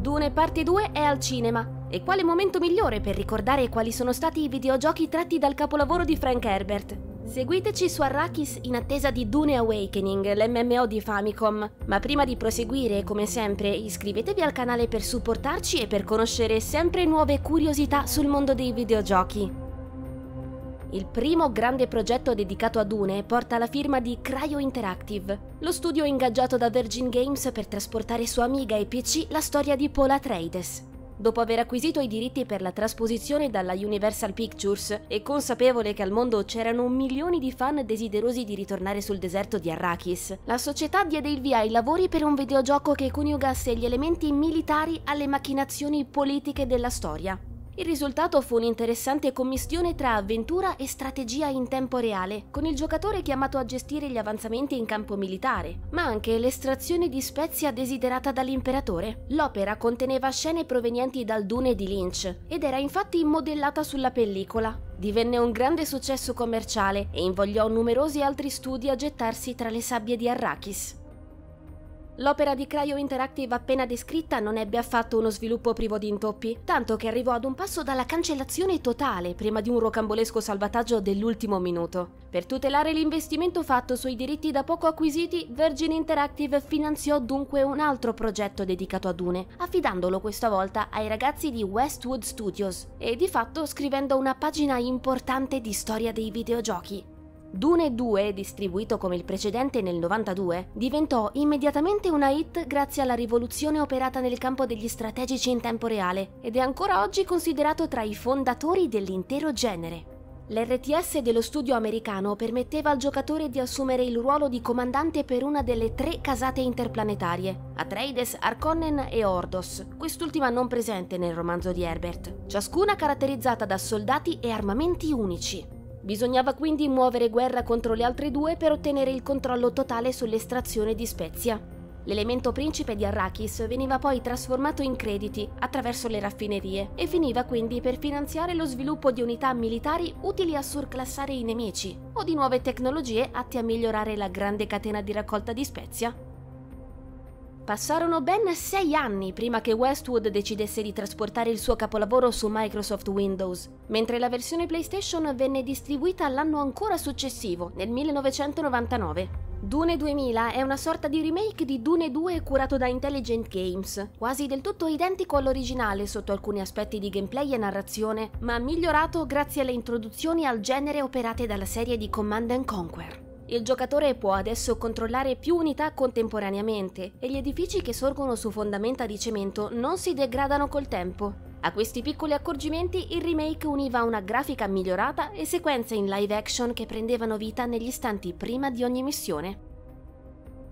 Dune Parte 2 è al cinema. E quale momento migliore per ricordare quali sono stati i videogiochi tratti dal capolavoro di Frank Herbert? Seguiteci su Arrakis in attesa di Dune Awakening, l'MMO di Famicom. Ma prima di proseguire, come sempre, iscrivetevi al canale per supportarci e per conoscere sempre nuove curiosità sul mondo dei videogiochi. Il primo grande progetto dedicato a Dune porta la firma di Cryo Interactive, lo studio ingaggiato da Virgin Games per trasportare su Amiga e PC la storia di Paul Atreides. Dopo aver acquisito i diritti per la trasposizione dalla Universal Pictures e consapevole che al mondo c'erano milioni di fan desiderosi di ritornare sul deserto di Arrakis, la società diede il via ai lavori per un videogioco che coniugasse gli elementi militari alle macchinazioni politiche della storia. Il risultato fu un'interessante commistione tra avventura e strategia in tempo reale, con il giocatore chiamato a gestire gli avanzamenti in campo militare, ma anche l'estrazione di spezia desiderata dall'imperatore. L'opera conteneva scene provenienti dal Dune di Lynch ed era infatti modellata sulla pellicola. Divenne un grande successo commerciale e invogliò numerosi altri studi a gettarsi tra le sabbie di Arrakis. L'opera di Cryo Interactive appena descritta non ebbe affatto uno sviluppo privo di intoppi, tanto che arrivò ad un passo dalla cancellazione totale prima di un rocambolesco salvataggio dell'ultimo minuto. Per tutelare l'investimento fatto sui diritti da poco acquisiti, Virgin Interactive finanziò dunque un altro progetto dedicato a Dune, affidandolo questa volta ai ragazzi di Westwood Studios e di fatto scrivendo una pagina importante di storia dei videogiochi. Dune 2, distribuito come il precedente nel 92, diventò immediatamente una hit grazie alla rivoluzione operata nel campo degli strategici in tempo reale ed è ancora oggi considerato tra i fondatori dell'intero genere. L'RTS dello studio americano permetteva al giocatore di assumere il ruolo di comandante per una delle tre casate interplanetarie, Atreides, Arconnen e Ordos, quest'ultima non presente nel romanzo di Herbert, ciascuna caratterizzata da soldati e armamenti unici. Bisognava quindi muovere guerra contro le altre due per ottenere il controllo totale sull'estrazione di Spezia. L'elemento principe di Arrakis veniva poi trasformato in crediti attraverso le raffinerie e finiva quindi per finanziare lo sviluppo di unità militari utili a surclassare i nemici o di nuove tecnologie atte a migliorare la grande catena di raccolta di Spezia Passarono ben sei anni prima che Westwood decidesse di trasportare il suo capolavoro su Microsoft Windows, mentre la versione PlayStation venne distribuita l'anno ancora successivo, nel 1999. Dune 2000 è una sorta di remake di Dune 2 curato da Intelligent Games, quasi del tutto identico all'originale sotto alcuni aspetti di gameplay e narrazione, ma migliorato grazie alle introduzioni al genere operate dalla serie di Command Conquer. Il giocatore può adesso controllare più unità contemporaneamente e gli edifici che sorgono su fondamenta di cemento non si degradano col tempo. A questi piccoli accorgimenti il remake univa una grafica migliorata e sequenze in live action che prendevano vita negli istanti prima di ogni missione.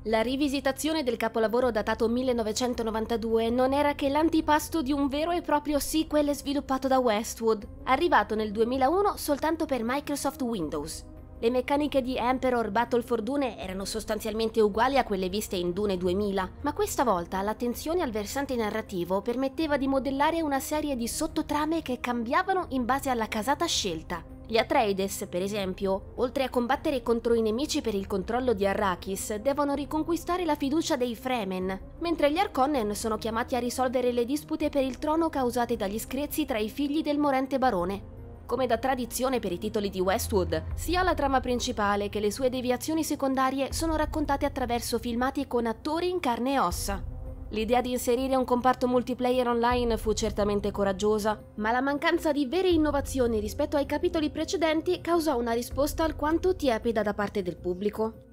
La rivisitazione del capolavoro datato 1992 non era che l'antipasto di un vero e proprio sequel sviluppato da Westwood, arrivato nel 2001 soltanto per Microsoft Windows. Le meccaniche di Emperor Battle for Dune erano sostanzialmente uguali a quelle viste in Dune 2000, ma questa volta l'attenzione al versante narrativo permetteva di modellare una serie di sottotrame che cambiavano in base alla casata scelta. Gli Atreides, per esempio, oltre a combattere contro i nemici per il controllo di Arrakis, devono riconquistare la fiducia dei Fremen, mentre gli Arconnen sono chiamati a risolvere le dispute per il trono causate dagli screzi tra i figli del morente barone. Come da tradizione per i titoli di Westwood, sia la trama principale che le sue deviazioni secondarie sono raccontate attraverso filmati con attori in carne e ossa. L'idea di inserire un comparto multiplayer online fu certamente coraggiosa, ma la mancanza di vere innovazioni rispetto ai capitoli precedenti causò una risposta alquanto tiepida da parte del pubblico.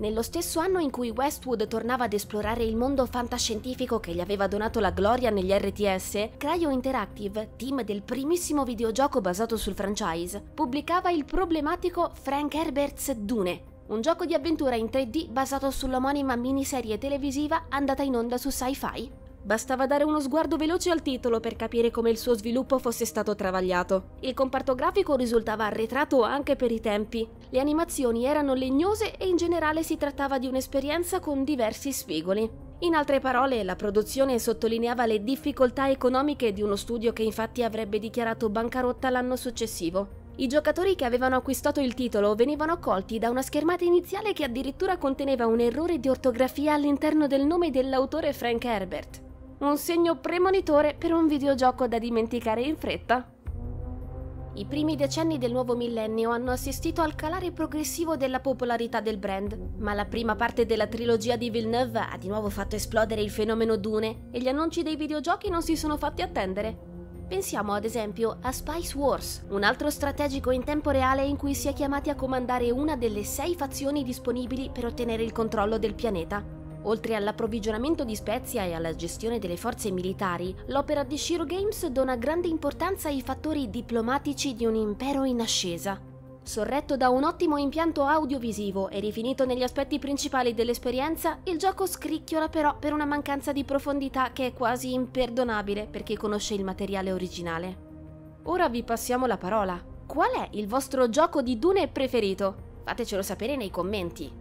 Nello stesso anno in cui Westwood tornava ad esplorare il mondo fantascientifico che gli aveva donato la gloria negli RTS, Cryo Interactive, team del primissimo videogioco basato sul franchise, pubblicava il problematico Frank Herbert's Dune, un gioco di avventura in 3D basato sull'omonima miniserie televisiva andata in onda su Sci-Fi. Bastava dare uno sguardo veloce al titolo per capire come il suo sviluppo fosse stato travagliato. Il comparto grafico risultava arretrato anche per i tempi. Le animazioni erano legnose e in generale si trattava di un'esperienza con diversi spigoli. In altre parole, la produzione sottolineava le difficoltà economiche di uno studio che infatti avrebbe dichiarato bancarotta l'anno successivo. I giocatori che avevano acquistato il titolo venivano accolti da una schermata iniziale che addirittura conteneva un errore di ortografia all'interno del nome dell'autore Frank Herbert. Un segno premonitore per un videogioco da dimenticare in fretta. I primi decenni del nuovo millennio hanno assistito al calare progressivo della popolarità del brand, ma la prima parte della trilogia di Villeneuve ha di nuovo fatto esplodere il fenomeno Dune e gli annunci dei videogiochi non si sono fatti attendere. Pensiamo ad esempio a Spice Wars, un altro strategico in tempo reale in cui si è chiamati a comandare una delle sei fazioni disponibili per ottenere il controllo del pianeta. Oltre all'approvvigionamento di spezia e alla gestione delle forze militari, l'opera di Shiro Games dona grande importanza ai fattori diplomatici di un impero in ascesa. Sorretto da un ottimo impianto audiovisivo e rifinito negli aspetti principali dell'esperienza, il gioco scricchiola però per una mancanza di profondità che è quasi imperdonabile per chi conosce il materiale originale. Ora vi passiamo la parola. Qual è il vostro gioco di Dune preferito? Fatecelo sapere nei commenti.